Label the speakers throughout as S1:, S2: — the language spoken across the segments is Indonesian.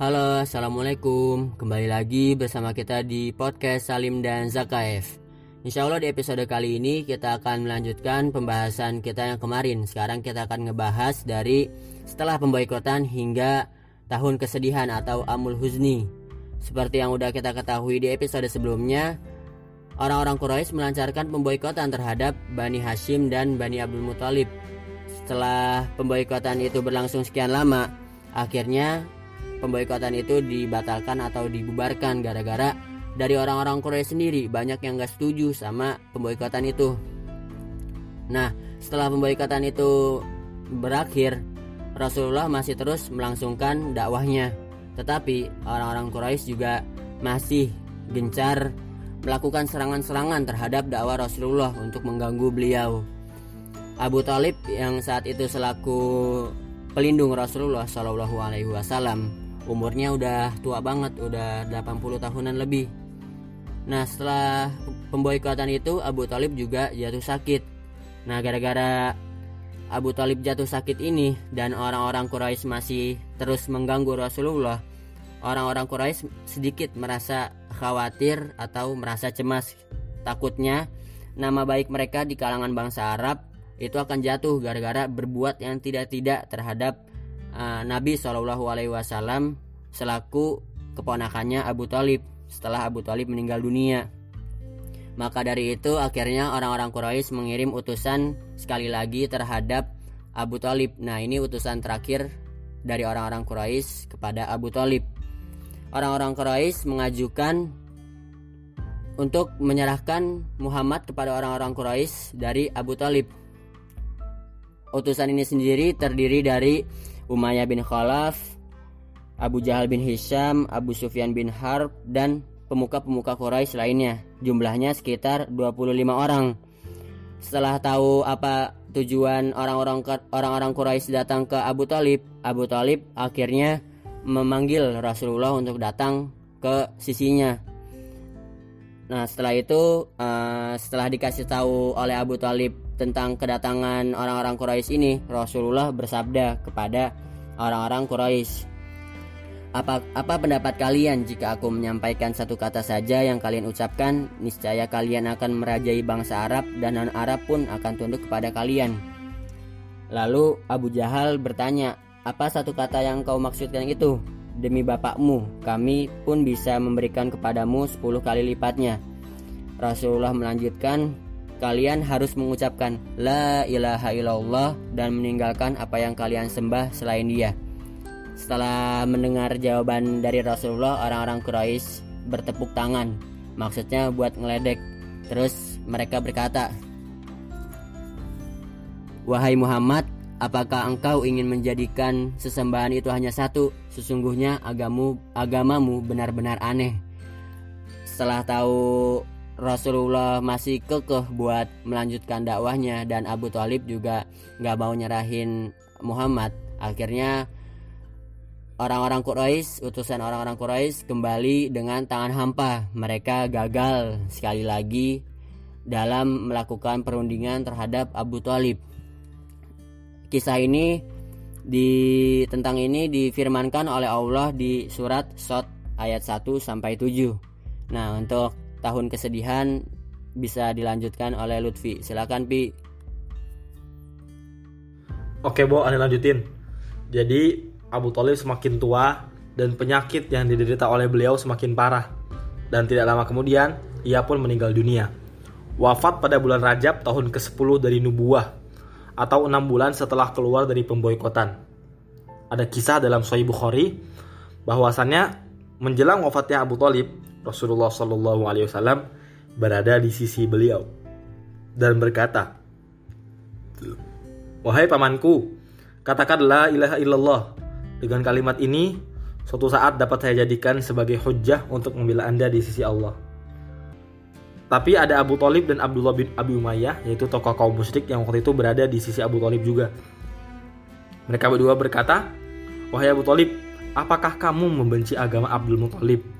S1: Halo, Assalamualaikum. Kembali lagi bersama kita di podcast Salim dan Zakaev. Insya Allah di episode kali ini kita akan melanjutkan pembahasan kita yang kemarin. Sekarang kita akan ngebahas dari setelah pemboikotan hingga tahun kesedihan atau Amul Huzni Seperti yang udah kita ketahui di episode sebelumnya Orang-orang Quraisy melancarkan pemboikotan terhadap Bani Hashim dan Bani Abdul Muthalib. Setelah pemboikotan itu berlangsung sekian lama, akhirnya pemboikotan itu dibatalkan atau dibubarkan gara-gara dari orang-orang Korea sendiri banyak yang gak setuju sama pemboikotan itu. Nah, setelah pemboikotan itu berakhir, Rasulullah masih terus melangsungkan dakwahnya. Tetapi orang-orang Quraisy juga masih gencar melakukan serangan-serangan terhadap dakwah Rasulullah untuk mengganggu beliau. Abu Talib yang saat itu selaku pelindung Rasulullah Shallallahu Alaihi Wasallam umurnya udah tua banget udah 80 tahunan lebih. Nah setelah pemboikotan itu Abu Talib juga jatuh sakit. Nah gara-gara Abu Talib jatuh sakit ini dan orang-orang Quraisy masih terus mengganggu Rasulullah orang-orang Quraisy sedikit merasa khawatir atau merasa cemas. Takutnya nama baik mereka di kalangan bangsa Arab itu akan jatuh gara-gara berbuat yang tidak-tidak terhadap uh, Nabi Shallallahu Alaihi Wasallam selaku keponakannya Abu Talib setelah Abu Talib meninggal dunia. Maka dari itu akhirnya orang-orang Quraisy mengirim utusan sekali lagi terhadap Abu Talib. Nah ini utusan terakhir dari orang-orang Quraisy kepada Abu Talib. Orang-orang Quraisy mengajukan untuk menyerahkan Muhammad kepada orang-orang Quraisy dari Abu Talib utusan ini sendiri terdiri dari Umayyah bin Khalaf, Abu Jahal bin Hisham, Abu Sufyan bin Harb, dan pemuka-pemuka Quraisy lainnya. Jumlahnya sekitar 25 orang. Setelah tahu apa tujuan orang-orang orang-orang Quraisy datang ke Abu Talib, Abu Talib akhirnya memanggil Rasulullah untuk datang ke sisinya. Nah setelah itu uh, setelah dikasih tahu oleh Abu Talib tentang kedatangan orang-orang Quraisy ini, Rasulullah bersabda kepada orang-orang Quraisy, apa apa pendapat kalian jika aku menyampaikan satu kata saja yang kalian ucapkan, niscaya kalian akan merajai bangsa Arab dan non-Arab pun akan tunduk kepada kalian. Lalu Abu Jahal bertanya, apa satu kata yang kau maksudkan itu? Demi bapakmu, kami pun bisa memberikan kepadamu 10 kali lipatnya. Rasulullah melanjutkan, kalian harus mengucapkan La ilaha illallah dan meninggalkan apa yang kalian sembah selain dia. Setelah mendengar jawaban dari Rasulullah, orang-orang Quraisy bertepuk tangan. Maksudnya buat ngeledek. Terus mereka berkata, Wahai Muhammad, apakah engkau ingin menjadikan sesembahan itu hanya satu? Sesungguhnya agamu, agamamu benar-benar aneh. Setelah tahu Rasulullah masih kekeh buat melanjutkan dakwahnya dan Abu Talib juga nggak mau nyerahin Muhammad. Akhirnya orang-orang Quraisy, utusan orang-orang Quraisy kembali dengan tangan hampa. Mereka gagal sekali lagi dalam melakukan perundingan terhadap Abu Talib. Kisah ini di tentang ini difirmankan oleh Allah di surat Sot ayat 1 sampai 7. Nah, untuk tahun kesedihan bisa dilanjutkan oleh Lutfi. Silakan Pi.
S2: Oke, Bo, aneh lanjutin. Jadi Abu Talib semakin tua dan penyakit yang diderita oleh beliau semakin parah. Dan tidak lama kemudian, ia pun meninggal dunia. Wafat pada bulan Rajab tahun ke-10 dari Nubuah atau enam bulan setelah keluar dari pemboikotan. Ada kisah dalam Sahih Bukhari bahwasannya menjelang wafatnya Abu Talib, Rasulullah Shallallahu Alaihi Wasallam berada di sisi beliau dan berkata, Wahai pamanku, katakanlah ilaha illallah. Dengan kalimat ini, suatu saat dapat saya jadikan sebagai hujah untuk membela anda di sisi Allah. Tapi ada Abu Talib dan Abdullah bin Abi Umayyah, yaitu tokoh kaum musyrik yang waktu itu berada di sisi Abu Talib juga. Mereka berdua berkata, Wahai Abu Talib, apakah kamu membenci agama Abdul Muthalib?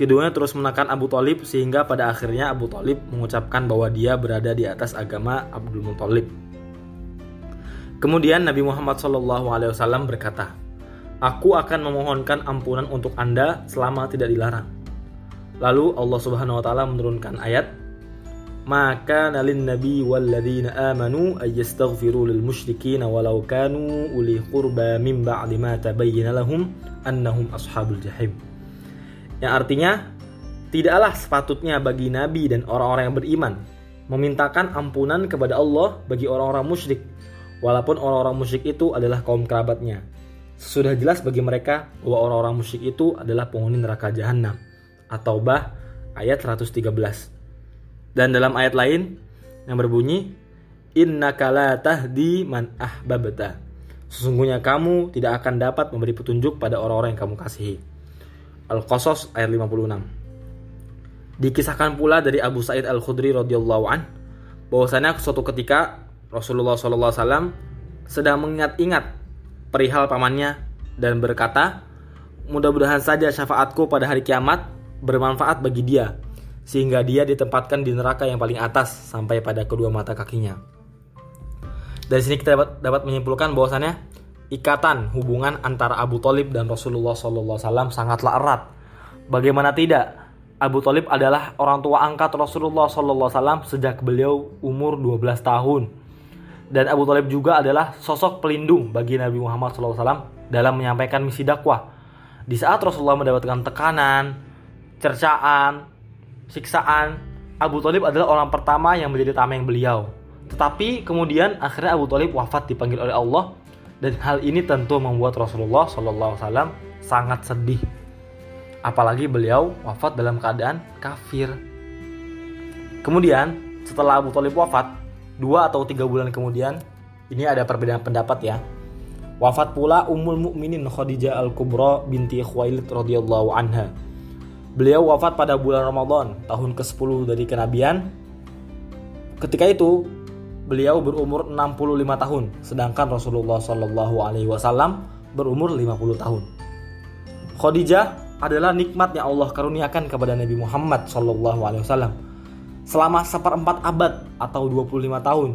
S2: Keduanya terus menekan Abu Talib sehingga pada akhirnya Abu Talib mengucapkan bahwa dia berada di atas agama Abdul Muthalib. Kemudian Nabi Muhammad SAW berkata, Aku akan memohonkan ampunan untuk Anda selama tidak dilarang. Lalu Allah Subhanahu wa taala menurunkan ayat maka nalin nabi walladzina amanu ay yastaghfiru lil musyrikin walau kanu uli qurba min ba'di ma tabayyana lahum annahum ashabul jahim. Yang artinya tidaklah sepatutnya bagi nabi dan orang-orang yang beriman memintakan ampunan kepada Allah bagi orang-orang musyrik walaupun orang-orang musyrik itu adalah kaum kerabatnya. Sudah jelas bagi mereka bahwa orang-orang musyrik itu adalah penghuni neraka jahanam. Atau bah ayat 113. Dan dalam ayat lain yang berbunyi Innaka la tahdi man ahbabta. Sesungguhnya kamu tidak akan dapat memberi petunjuk pada orang-orang yang kamu kasihi. Al-Qasas ayat 56. Dikisahkan pula dari Abu Sa'id Al-Khudri radhiyallahu an bahwasanya suatu ketika Rasulullah SAW sedang mengingat-ingat perihal pamannya dan berkata, Mudah-mudahan saja syafaatku pada hari kiamat bermanfaat bagi dia, sehingga dia ditempatkan di neraka yang paling atas sampai pada kedua mata kakinya. Dari sini kita dapat, dapat menyimpulkan bahwasannya ikatan hubungan antara Abu Talib dan Rasulullah SAW sangatlah erat. Bagaimana tidak? Abu Talib adalah orang tua angkat Rasulullah SAW sejak beliau umur 12 tahun dan Abu Talib juga adalah sosok pelindung bagi Nabi Muhammad SAW dalam menyampaikan misi dakwah. Di saat Rasulullah mendapatkan tekanan, cercaan, siksaan, Abu Talib adalah orang pertama yang menjadi tameng beliau. Tetapi kemudian akhirnya Abu Talib wafat dipanggil oleh Allah dan hal ini tentu membuat Rasulullah SAW sangat sedih. Apalagi beliau wafat dalam keadaan kafir. Kemudian setelah Abu Talib wafat, dua atau tiga bulan kemudian ini ada perbedaan pendapat ya wafat pula Ummul Mukminin Khadijah Al Kubra binti Khuwailid radhiyallahu anha beliau wafat pada bulan Ramadan tahun ke-10 dari kenabian ketika itu beliau berumur 65 tahun sedangkan Rasulullah Shallallahu alaihi wasallam berumur 50 tahun Khadijah adalah nikmat yang Allah karuniakan kepada Nabi Muhammad Shallallahu alaihi wasallam selama seperempat abad atau 25 tahun.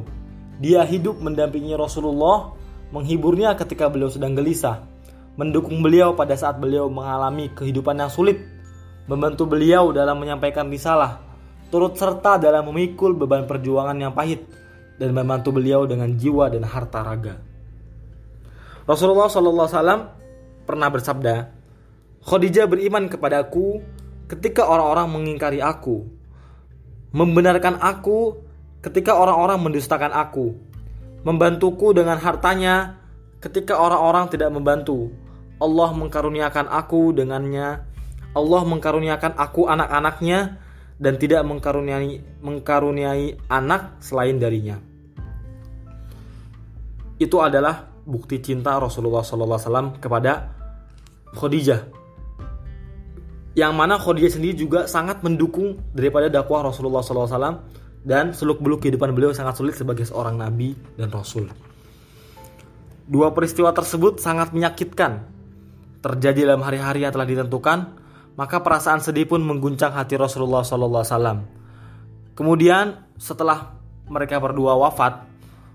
S2: Dia hidup mendampingi Rasulullah, menghiburnya ketika beliau sedang gelisah, mendukung beliau pada saat beliau mengalami kehidupan yang sulit, membantu beliau dalam menyampaikan risalah, turut serta dalam memikul beban perjuangan yang pahit, dan membantu beliau dengan jiwa dan harta raga. Rasulullah SAW pernah bersabda, Khadijah beriman kepadaku ketika orang-orang mengingkari aku, membenarkan aku ketika orang-orang mendustakan aku, membantuku dengan hartanya ketika orang-orang tidak membantu. Allah mengkaruniakan aku dengannya. Allah mengkaruniakan aku anak-anaknya dan tidak mengkaruniai mengkaruniai anak selain darinya. Itu adalah bukti cinta Rasulullah SAW kepada Khadijah yang mana Khadijah sendiri juga sangat mendukung daripada dakwah Rasulullah SAW dan seluk beluk kehidupan beliau sangat sulit sebagai seorang nabi dan rasul. Dua peristiwa tersebut sangat menyakitkan. Terjadi dalam hari-hari yang telah ditentukan, maka perasaan sedih pun mengguncang hati Rasulullah SAW. Kemudian setelah mereka berdua wafat,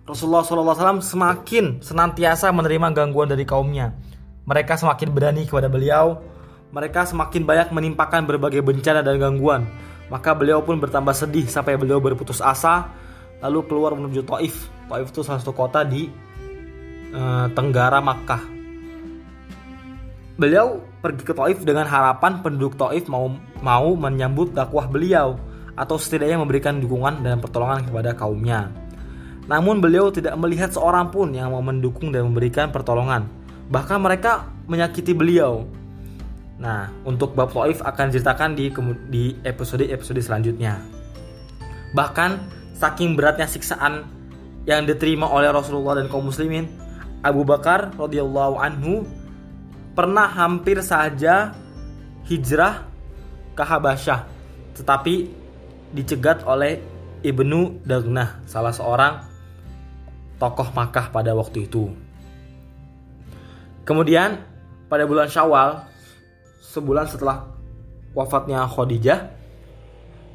S2: Rasulullah SAW semakin senantiasa menerima gangguan dari kaumnya. Mereka semakin berani kepada beliau, mereka semakin banyak menimpakan berbagai bencana dan gangguan. Maka beliau pun bertambah sedih sampai beliau berputus asa lalu keluar menuju Taif. Taif itu salah satu kota di uh, tenggara Makkah. Beliau pergi ke Taif dengan harapan penduduk Taif mau mau menyambut dakwah beliau atau setidaknya memberikan dukungan dan pertolongan kepada kaumnya. Namun beliau tidak melihat seorang pun yang mau mendukung dan memberikan pertolongan. Bahkan mereka menyakiti beliau Nah, untuk bab Taif akan diceritakan di di episode-episode selanjutnya. Bahkan saking beratnya siksaan yang diterima oleh Rasulullah dan kaum muslimin, Abu Bakar radhiyallahu anhu pernah hampir saja hijrah ke Habasyah, tetapi dicegat oleh Ibnu Dagnah, salah seorang tokoh Makkah pada waktu itu. Kemudian pada bulan Syawal sebulan setelah wafatnya Khadijah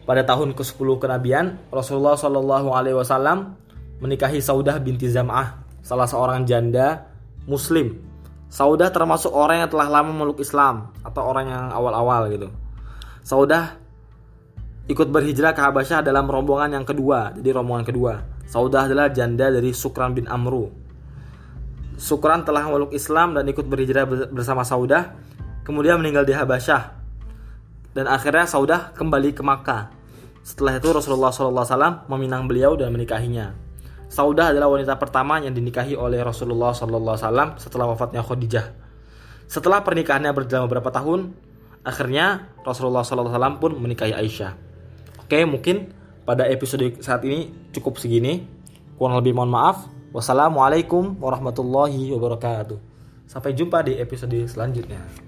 S2: pada tahun ke-10 kenabian Rasulullah Shallallahu alaihi wasallam menikahi Saudah binti Zam'ah, salah seorang janda muslim Saudah termasuk orang yang telah lama meluk Islam atau orang yang awal-awal gitu. Saudah ikut berhijrah ke Habasyah dalam rombongan yang kedua. Jadi rombongan kedua. Saudah adalah janda dari Sukran bin Amru. Sukran telah memeluk Islam dan ikut berhijrah bersama Saudah, kemudian meninggal di Habasyah. Dan akhirnya Saudah kembali ke Makkah. Setelah itu Rasulullah SAW meminang beliau dan menikahinya. Saudah adalah wanita pertama yang dinikahi oleh Rasulullah SAW setelah wafatnya Khadijah. Setelah pernikahannya berjalan beberapa tahun, akhirnya Rasulullah SAW pun menikahi Aisyah. Oke, mungkin pada episode saat ini cukup segini. Kurang lebih mohon maaf. Wassalamualaikum warahmatullahi wabarakatuh. Sampai jumpa di episode selanjutnya.